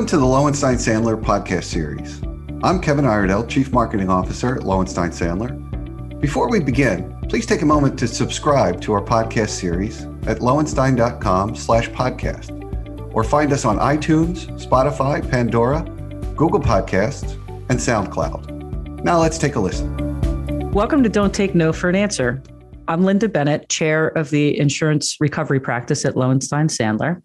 Welcome to the Lowenstein Sandler podcast series. I'm Kevin Iredell, Chief Marketing Officer at Lowenstein Sandler. Before we begin, please take a moment to subscribe to our podcast series at lowenstein.com slash podcast or find us on iTunes, Spotify, Pandora, Google Podcasts, and SoundCloud. Now let's take a listen. Welcome to Don't Take No for an Answer. I'm Lynda Bennett, Chair of the Insurance Recovery Practice at Lowenstein Sandler.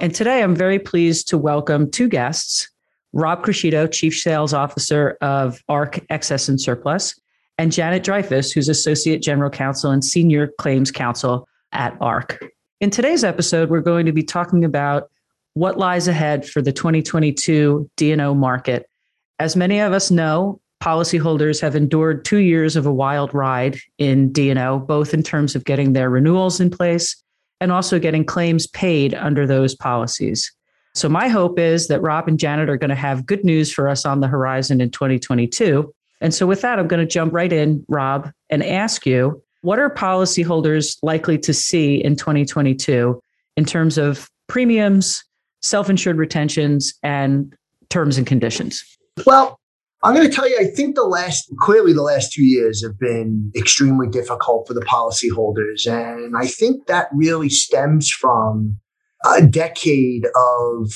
And today I'm very pleased to welcome two guests Rob Crocitto, Chief Sales Officer of ARC Excess and Surplus, and Janet Dreifuss, who's Associate General Counsel and Senior Claims Counsel at ARC. In today's episode, we're going to be talking about what lies ahead for the 2022 D&O market. As many of us know, policyholders have endured two years of a wild ride in D&O, both in terms of getting their renewals in place and also getting claims paid under those policies. So, my hope is that Rob and Janet are going to have good news for us on the horizon in 2022. And so, with that, I'm going to jump right in, Rob, and ask you what are policyholders likely to see in 2022 in terms of premiums, self insured retentions, and terms and conditions? Well, I'm going to tell you, I think the last, clearly the last two years have been extremely difficult for the policyholders. And I think that really stems from a decade of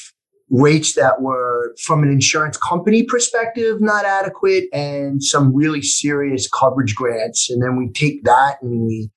rates that were, from an insurance company perspective, not adequate and some really serious coverage grants. And then we take that and we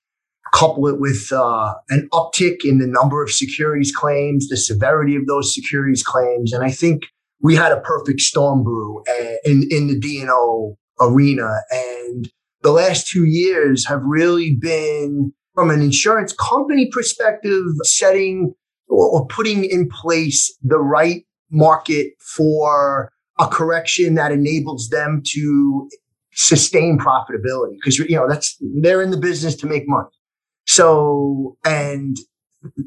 couple it with uh, an uptick in the number of securities claims, the severity of those securities claims. And I think we had a perfect storm brew uh, in, in the D&O arena. And the last two years have really been, from an insurance company perspective, setting or, or putting in place the right market for a correction that enables them to sustain profitability because you know that's they're in the business to make money so and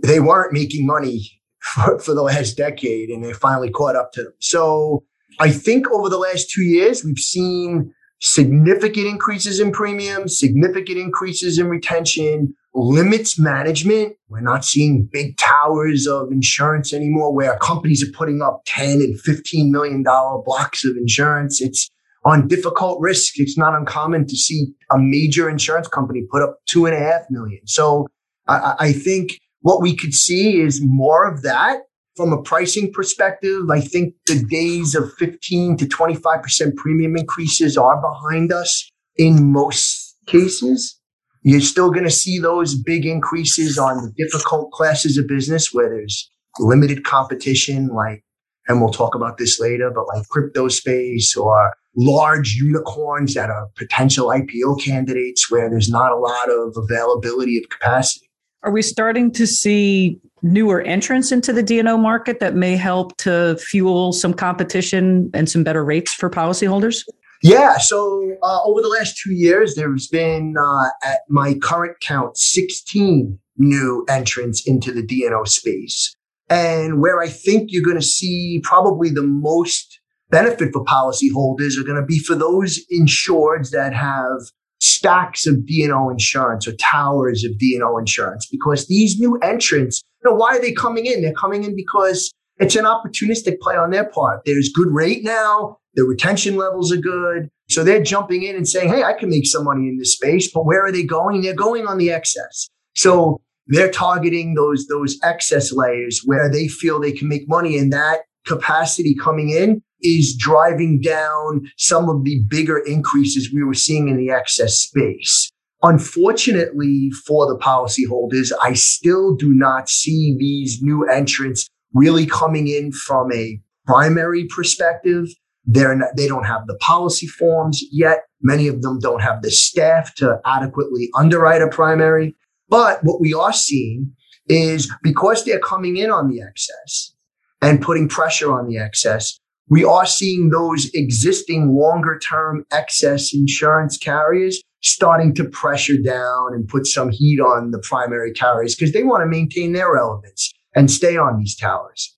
they weren't making money for, for the last decade and they finally caught up to them. So I think over the last two years, we've seen significant increases in premiums, significant increases in retention, limits management. We're not seeing big towers of insurance anymore where companies are putting up 10 and 15 million dollar blocks of insurance. It's on difficult risk. It's not uncommon to see a major insurance company put up two and a half million. So I, I think what we could see is more of that from a pricing perspective. I think the days of 15 to 25% premium increases are behind us in most cases. You're still going to see those big increases on the difficult classes of business where there's limited competition, like, and we'll talk about this later, but like crypto space or large unicorns that are potential IPO candidates where there's not a lot of availability of capacity. Are we starting to see newer entrants into the D&O market that may help to fuel some competition and some better rates for policyholders? Yeah. So uh, over the last two years, there's been, uh, at my current count, 16 new entrants into the D&O space. And where I think you're going to see probably the most benefit for policyholders are going to be for those insureds that have stacks of D&O insurance or towers of D&O insurance because these new entrants, you know, why are they coming in? They're coming in because it's an opportunistic play on their part. There's good rate now. The retention levels are good. So they're jumping in and saying, Hey, I can make some money in this space, but where are they going? They're going on the excess. So they're targeting those, those excess layers where they feel they can make money in that capacity coming in is driving down some of the bigger increases we were seeing in the excess space. Unfortunately for the policyholders, I still do not see these new entrants really coming in from a primary perspective. They're not, they don't have the policy forms yet. Many of them don't have the staff to adequately underwrite a primary. But what we are seeing is because they're coming in on the excess and putting pressure on the excess, we are seeing those existing longer term excess insurance carriers starting to pressure down and put some heat on the primary carriers because they want to maintain their relevance and stay on these towers.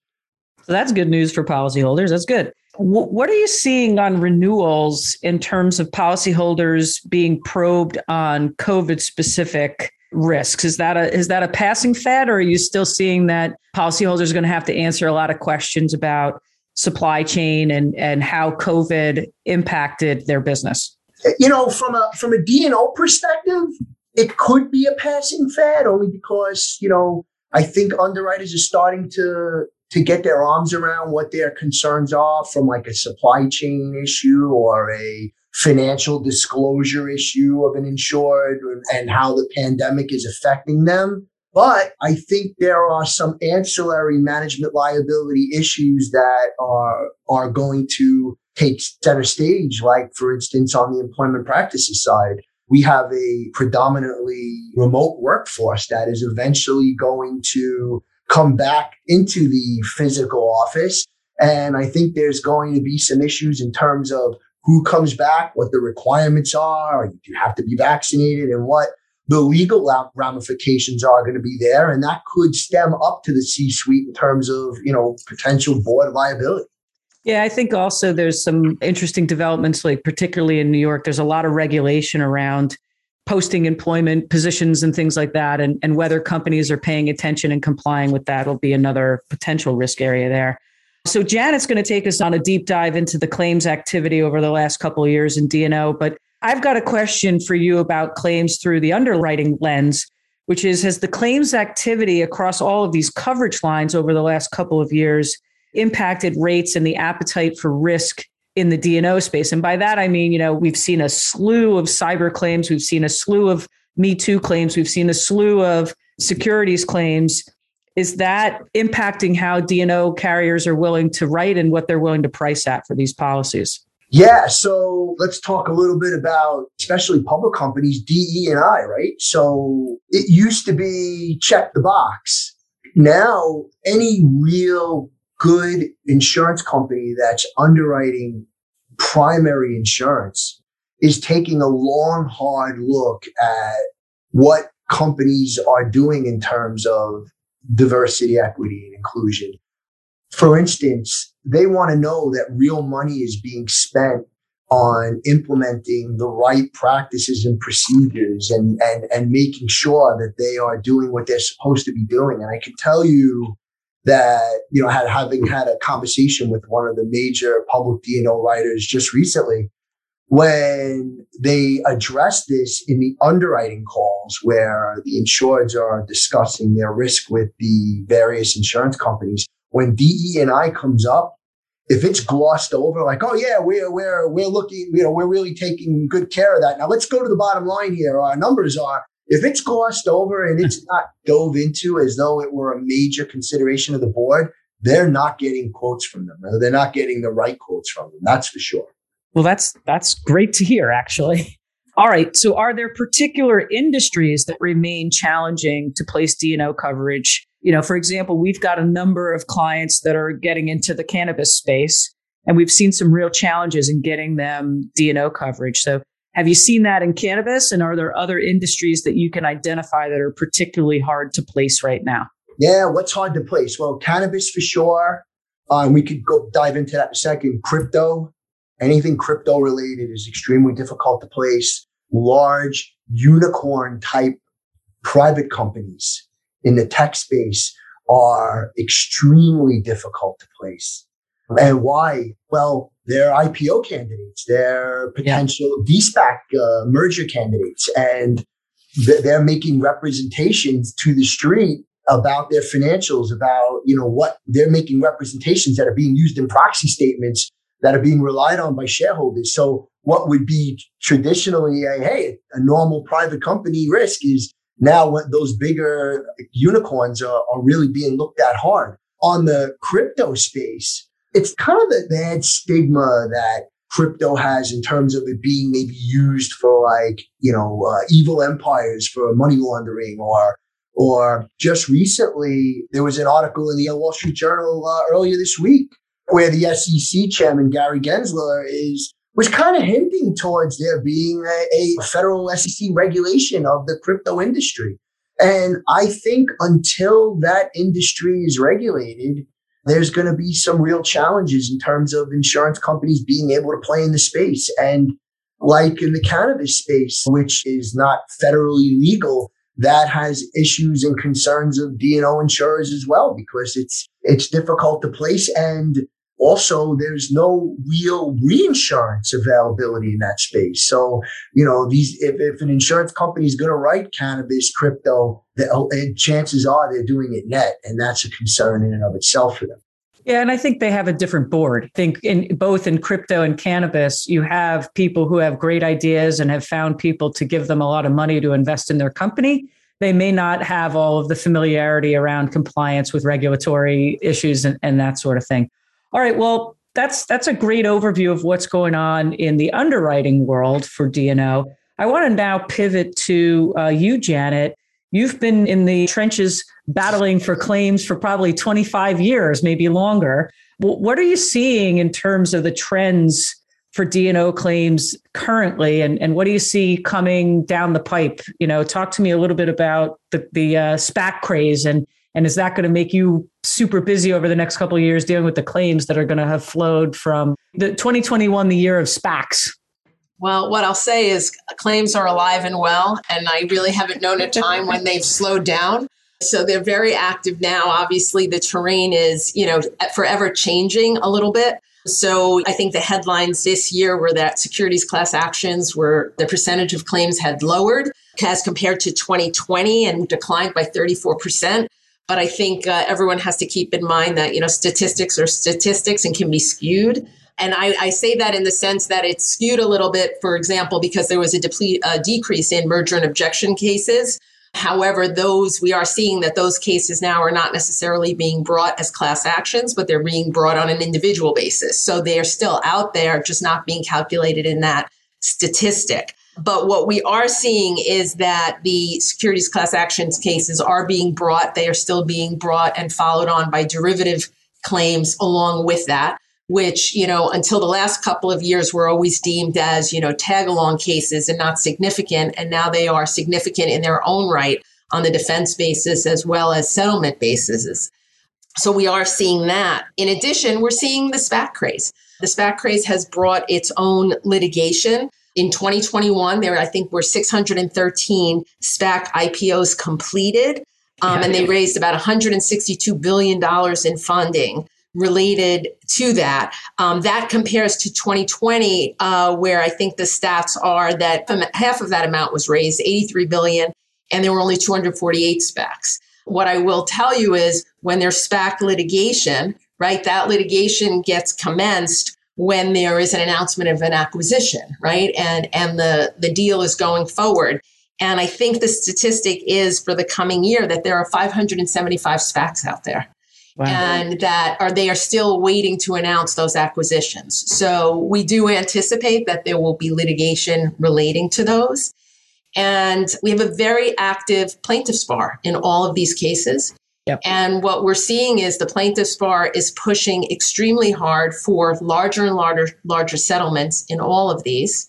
So that's good news for policyholders. That's good. What are you seeing on renewals in terms of policyholders being probed on COVID specific risks? Is that a is that a passing fad, or are you still seeing that policyholders are going to have to answer a lot of questions about supply chain and and how COVID impacted their business? You know, from a from a D&O perspective, it could be a passing fad only because, you know, I think underwriters are starting to to get their arms around what their concerns are from like a supply chain issue or a financial disclosure issue of an insured and how the pandemic is affecting them. But I think there are some ancillary management liability issues that are, are going to take center stage. Like, for instance, on the employment practices side, we have a predominantly remote workforce that is eventually going to come back into the physical office. And I think there's going to be some issues in terms of who comes back, what the requirements are, do you have to be vaccinated, and what the legal ramifications are going to be there. And that could stem up to the C suite in terms of, you know, potential board liability. Yeah, I think also there's some interesting developments, like particularly in New York, there's a lot of regulation around posting employment positions and things like that. And, and whether companies are paying attention and complying with that will be another potential risk area there. So Janet's going to take us on a deep dive into the claims activity over the last couple of years in D&O, but I've got a question for you about claims through the underwriting lens, which is has the claims activity across all of these coverage lines over the last couple of years impacted rates and the appetite for risk in the D&O space? And by that I mean, you know, we've seen a slew of cyber claims, we've seen a slew of me too claims, we've seen a slew of securities claims is that impacting how D&O carriers are willing to write and what they're willing to price at for these policies? Yeah, so let's talk a little bit about especially public companies, DE and I, right? So it used to be check the box. Now, any real good insurance company that's underwriting primary insurance is taking a long, hard look at what companies are doing in terms of diversity, equity, and inclusion. For instance, they want to know that real money is being spent on implementing the right practices and procedures and, and, and making sure that they are doing what they're supposed to be doing. And I can tell you that, you know, had, having had a conversation with one of the major public D&O writers just recently, when they address this in the underwriting calls where the insureds are discussing their risk with the various insurance companies, when DE and I comes up, if it's glossed over, like, oh yeah, we're we're we're looking, you know, we're really taking good care of that. Now let's go to the bottom line here. Our numbers are if it's glossed over and it's not dove into as though it were a major consideration of the board, they're not getting quotes from them. They're not getting the right quotes from them. That's for sure. Well, that's that's great to hear, actually. All right. So, are there particular industries that remain challenging to place D&O coverage? You know, for example, we've got a number of clients that are getting into the cannabis space, and we've seen some real challenges in getting them D&O coverage. So, have you seen that in cannabis? And are there other industries that you can identify that are particularly hard to place right now? Yeah, what's hard to place? Well, cannabis for sure. Uh, we could go dive into that in a second. Crypto, anything crypto related is extremely difficult to place. Large unicorn type private companies in the tech space are extremely difficult to place. And why? Well, they're IPO candidates, they're potential yeah. de-SPAC uh, merger candidates, and th- they're making representations to the street about their financials, about you know what they're making representations that are being used in proxy statements that are being relied on by shareholders. So what would be traditionally a, hey, a normal private company risk is now those bigger unicorns are, are really being looked at hard. On the crypto space, it's kind of the bad stigma that crypto has in terms of it being maybe used for like, you know, uh, evil empires for money laundering or or just recently, there was an article in the Wall Street Journal uh, earlier this week where the SEC chairman, Gary Gensler, is was kind of hinting towards there being a, a federal SEC regulation of the crypto industry. And I think until that industry is regulated, there's going to be some real challenges in terms of insurance companies being able to play in the space. And like in the cannabis space, which is not federally legal, that has issues and concerns of D&O insurers as well, because it's, it's difficult to place. And also there's no real reinsurance availability in that space. So, you know, these, if, if an insurance company is going to write cannabis crypto, the, eh, chances are they're doing it net. And that's a concern in and of itself for them. Yeah, and I think they have a different board. I think in both in crypto and cannabis, you have people who have great ideas and have found people to give them a lot of money to invest in their company. They may not have all of the familiarity around compliance with regulatory issues and, and that sort of thing. All right, well, that's that's a great overview of what's going on in the underwriting world for D&O. I want to now pivot to uh, you, Janet. You've been in the trenches battling for claims for probably 25 years, maybe longer. What are you seeing in terms of the trends for D&O claims currently, and, and what do you see coming down the pipe? You know, talk to me a little bit about the, the uh, SPAC craze and and is that going to make you super busy over the next couple of years dealing with the claims that are going to have flowed from the 2021, the year of SPACs? Well, what I'll say is claims are alive and well, and I really haven't known a time when they've slowed down. So they're very active now. Obviously, the terrain is, you know, forever changing a little bit. So I think the headlines this year were that securities class actions were the percentage of claims had lowered as compared to 2020 and declined by 34%. But I think uh, everyone has to keep in mind that, you know, statistics are statistics and can be skewed. And I, I, say that in the sense that it's skewed a little bit, for example, because there was a deplete, uh, decrease in merger and objection cases. However, those we are seeing that those cases now are not necessarily being brought as class actions, but they're being brought on an individual basis. So they are still out there, just not being calculated in that statistic. But what we are seeing is that the securities class actions cases are being brought. They are still being brought and followed on by derivative claims along with that, which, you know, until the last couple of years were always deemed as, you know, tag along cases and not significant. And now they are significant in their own right on the defense basis as well as settlement basis. So we are seeing that. In addition, we're seeing the SPAC craze. The SPAC craze has brought its own litigation in 2021, there I think were 613 SPAC IPOs completed, um, and they raised about 162 billion dollars in funding related to that. Um, that compares to 2020, uh, where I think the stats are that half of that amount was raised, 83 billion, and there were only 248 SPACs. What I will tell you is when there's SPAC litigation, right, that litigation gets commenced when there is an announcement of an acquisition, right? And and the the deal is going forward. And I think the statistic is for the coming year that there are 575 SPACs out there. Wow. And that are they are still waiting to announce those acquisitions. So we do anticipate that there will be litigation relating to those. And we have a very active plaintiffs bar in all of these cases. Yep. And what we're seeing is the plaintiffs bar is pushing extremely hard for larger and larger, larger settlements in all of these.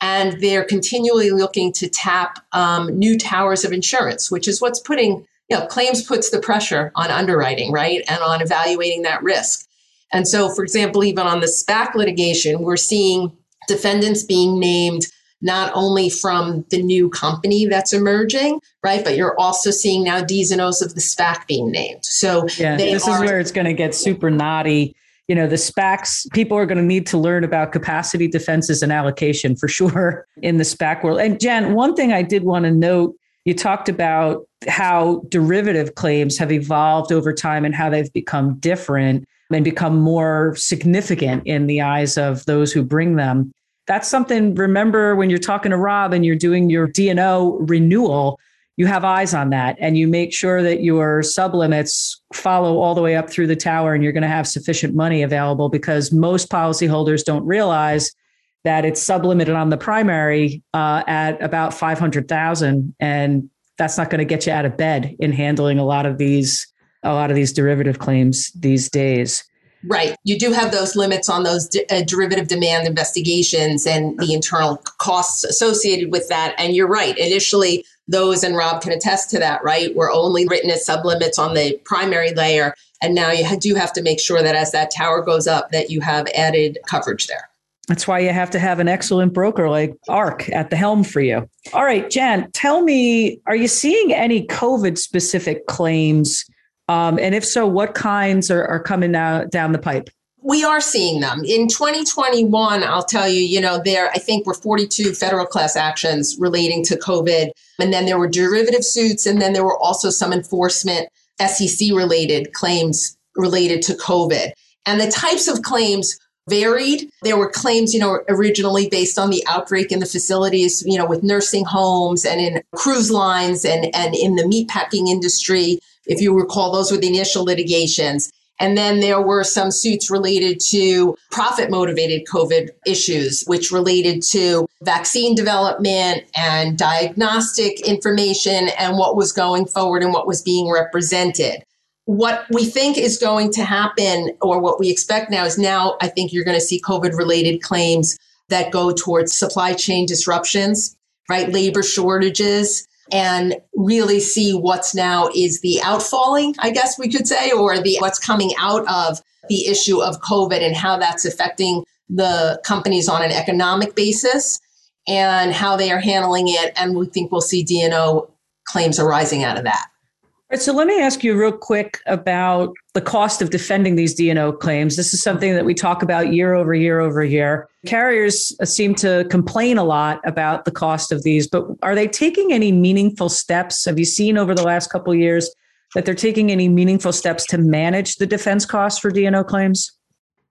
And they're continually looking to tap um, new towers of insurance, which is what's putting, you know, claims puts the pressure on underwriting, right? And on evaluating that risk. And so, for example, even on the SPAC litigation, we're seeing defendants being named not only from the new company that's emerging, right? But you're also seeing now D's and O's of the SPAC being named. So yeah, this are- is where it's going to get super naughty. You know, the SPACs, people are going to need to learn about capacity defenses and allocation for sure in the SPAC world. And Jen, one thing I did want to note you talked about how derivative claims have evolved over time and how they've become different and become more significant in the eyes of those who bring them that's something remember when you're talking to rob and you're doing your D&O renewal you have eyes on that and you make sure that your sublimits follow all the way up through the tower and you're going to have sufficient money available because most policyholders don't realize that it's sublimited on the primary uh, at about 500000 and that's not going to get you out of bed in handling a lot of these a lot of these derivative claims these days Right. You do have those limits on those de- uh, derivative demand investigations and the internal costs associated with that. And you're right. Initially, those, and Rob can attest to that, right, were only written as sublimits on the primary layer. And now you do have to make sure that as that tower goes up, that you have added coverage there. That's why you have to have an excellent broker like ARC at the helm for you. All right, Jan, tell me, are you seeing any COVID specific claims um, and if so, what kinds are, are coming out, down the pipe? We are seeing them. In 2021, I'll tell you, you know, there, I think were 42 federal class actions relating to COVID. And then there were derivative suits. And then there were also some enforcement SEC related claims related to COVID. And the types of claims varied. There were claims, you know, originally based on the outbreak in the facilities, you know, with nursing homes and in cruise lines and, and in the meatpacking industry. If you recall, those were the initial litigations. And then there were some suits related to profit motivated COVID issues, which related to vaccine development and diagnostic information and what was going forward and what was being represented what we think is going to happen or what we expect now is now I think you're going to see COVID related claims that go towards supply chain disruptions, right? Labor shortages and really see what's now is the outfalling, I guess we could say, or the what's coming out of the issue of COVID and how that's affecting the companies on an economic basis and how they are handling it. And we think we'll see D&O claims arising out of that so let me ask you real quick about the cost of defending these D&O claims. This is something that we talk about year over year over year. Carriers uh, seem to complain a lot about the cost of these, but are they taking any meaningful steps? Have you seen over the last couple years that they're taking any meaningful steps to manage the defense costs for D&O claims?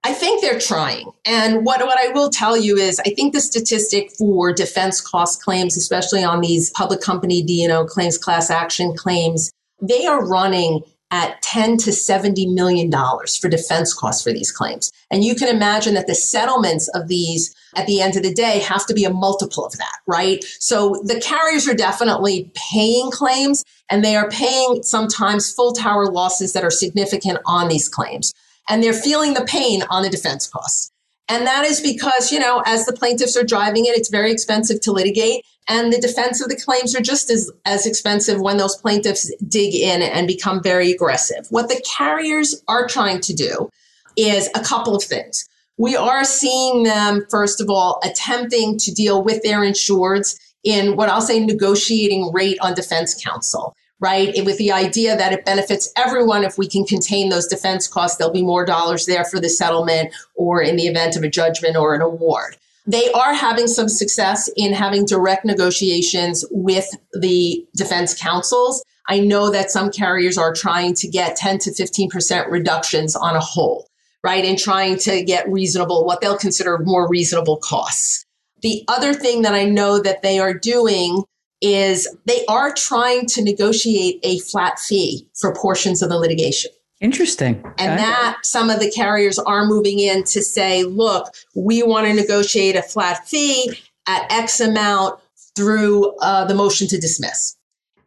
I think they're trying. And what, what I will tell you is I think the statistic for defense cost claims, especially on these public company D&O claims, class action claims, they are running at 10 to 70 million dollars for defense costs for these claims. And you can imagine that the settlements of these at the end of the day have to be a multiple of that, right? So the carriers are definitely paying claims and they are paying sometimes full tower losses that are significant on these claims. And they're feeling the pain on the defense costs. And that is because, you know, as the plaintiffs are driving it, it's very expensive to litigate. And the defense of the claims are just as, as expensive when those plaintiffs dig in and become very aggressive. What the carriers are trying to do is a couple of things. We are seeing them, first of all, attempting to deal with their insureds in what I'll say negotiating rate on defense counsel right? With the idea that it benefits everyone if we can contain those defense costs, there'll be more dollars there for the settlement or in the event of a judgment or an award. They are having some success in having direct negotiations with the defense counsels. I know that some carriers are trying to get 10 to 15% reductions on a whole, right? And trying to get reasonable, what they'll consider more reasonable costs. The other thing that I know that they are doing is they are trying to negotiate a flat fee for portions of the litigation. Interesting. And okay. that some of the carriers are moving in to say, look, we want to negotiate a flat fee at X amount through uh, the motion to dismiss.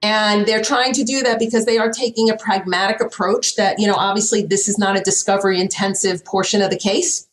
And they're trying to do that because they are taking a pragmatic approach that, you know, obviously this is not a discovery intensive portion of the case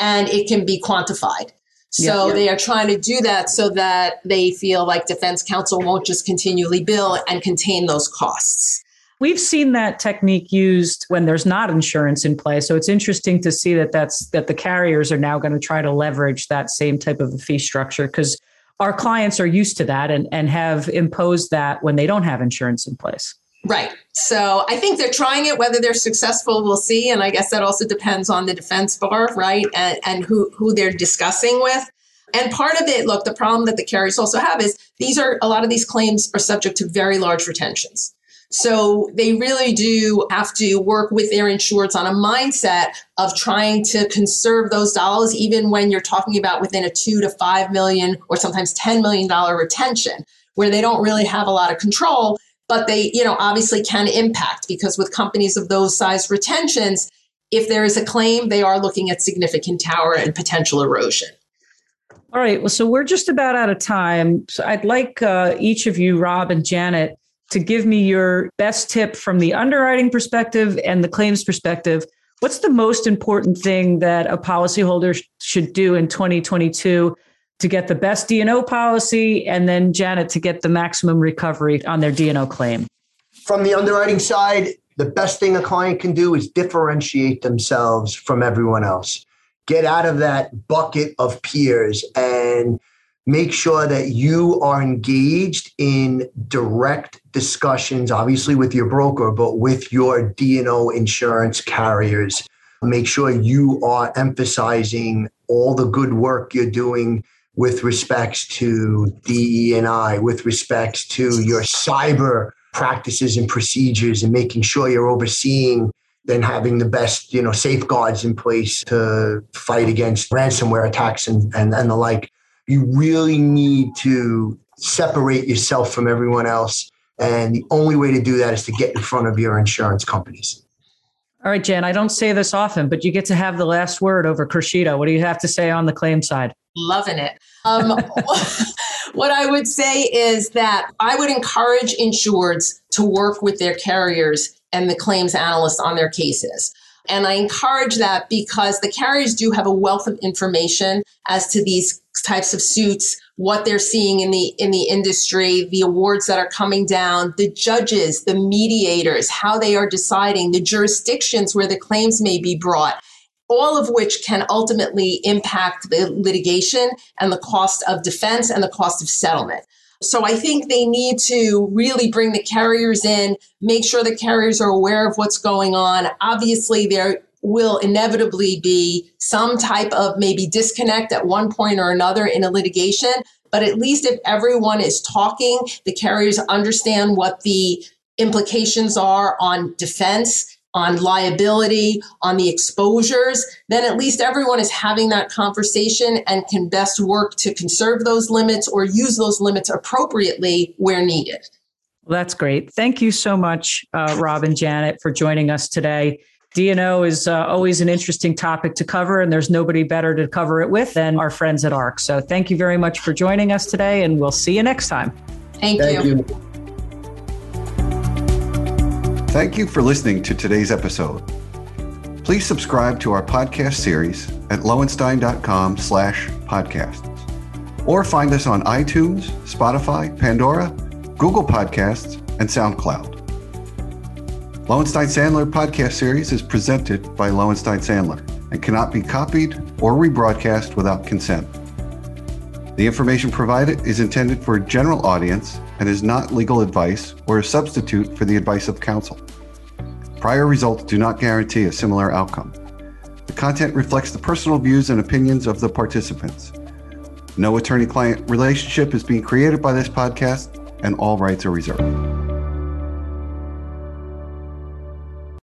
and it can be quantified. So yeah. they are trying to do that so that they feel like defense counsel won't just continually bill and contain those costs. We've seen that technique used when there's not insurance in place. So it's interesting to see that that's that the carriers are now going to try to leverage that same type of a fee structure because our clients are used to that and, and have imposed that when they don't have insurance in place. Right. So I think they're trying it. Whether they're successful, we'll see. And I guess that also depends on the defense bar, right? And, and who, who they're discussing with. And part of it, look, the problem that the carriers also have is these are a lot of these claims are subject to very large retentions. So they really do have to work with their insureds on a mindset of trying to conserve those dollars, even when you're talking about within a two to five million or sometimes $10 million retention, where they don't really have a lot of control but they, you know, obviously can impact because with companies of those size retentions, if there is a claim, they are looking at significant tower and potential erosion. All right. Well, so we're just about out of time. So I'd like uh, each of you, Rob and Janet, to give me your best tip from the underwriting perspective and the claims perspective. What's the most important thing that a policyholder should do in 2022 to get the best D&O policy, and then Janet to get the maximum recovery on their D&O claim. From the underwriting side, the best thing a client can do is differentiate themselves from everyone else. Get out of that bucket of peers and make sure that you are engaged in direct discussions obviously with your broker but with your D&O insurance carriers make sure you are emphasizing all the good work you're doing with respects to DE&I, with respects to your cyber practices and procedures and making sure you're overseeing and having the best, you know, safeguards in place to fight against ransomware attacks and, and, and the like. You really need to separate yourself from everyone else. And the only way to do that is to get in front of your insurance companies. All right, Jan, I don't say this often, but you get to have the last word over Crocitto. What do you have to say on the claim side? Loving it. Um, what I would say is that I would encourage insureds to work with their carriers and the claims analysts on their cases. And I encourage that because the carriers do have a wealth of information as to these types of suits, what they're seeing in the in the industry, the awards that are coming down, the judges, the mediators, how they are deciding, the jurisdictions where the claims may be brought all of which can ultimately impact the litigation and the cost of defense and the cost of settlement. So I think they need to really bring the carriers in, make sure the carriers are aware of what's going on. Obviously, there will inevitably be some type of maybe disconnect at one point or another in a litigation. But at least if everyone is talking, the carriers understand what the implications are on defense on liability, on the exposures, then at least everyone is having that conversation and can best work to conserve those limits or use those limits appropriately where needed. Well, that's great. Thank you so much, uh, Rob and Janet, for joining us today. D&O is uh, always an interesting topic to cover, and there's nobody better to cover it with than our friends at ARC. So thank you very much for joining us today, and we'll see you next time. Thank, thank you. you. Thank you for listening to today's episode. Please subscribe to our podcast series at lowenstein.com slash podcasts or find us on iTunes, Spotify, Pandora, Google Podcasts, and SoundCloud. Lowenstein Sandler podcast series is presented by Lowenstein Sandler and cannot be copied or rebroadcast without consent. The information provided is intended for a general audience and is not legal advice or a substitute for the advice of counsel. Prior results do not guarantee a similar outcome. The content reflects the personal views and opinions of the participants. No attorney client relationship is being created by this podcast, and all rights are reserved.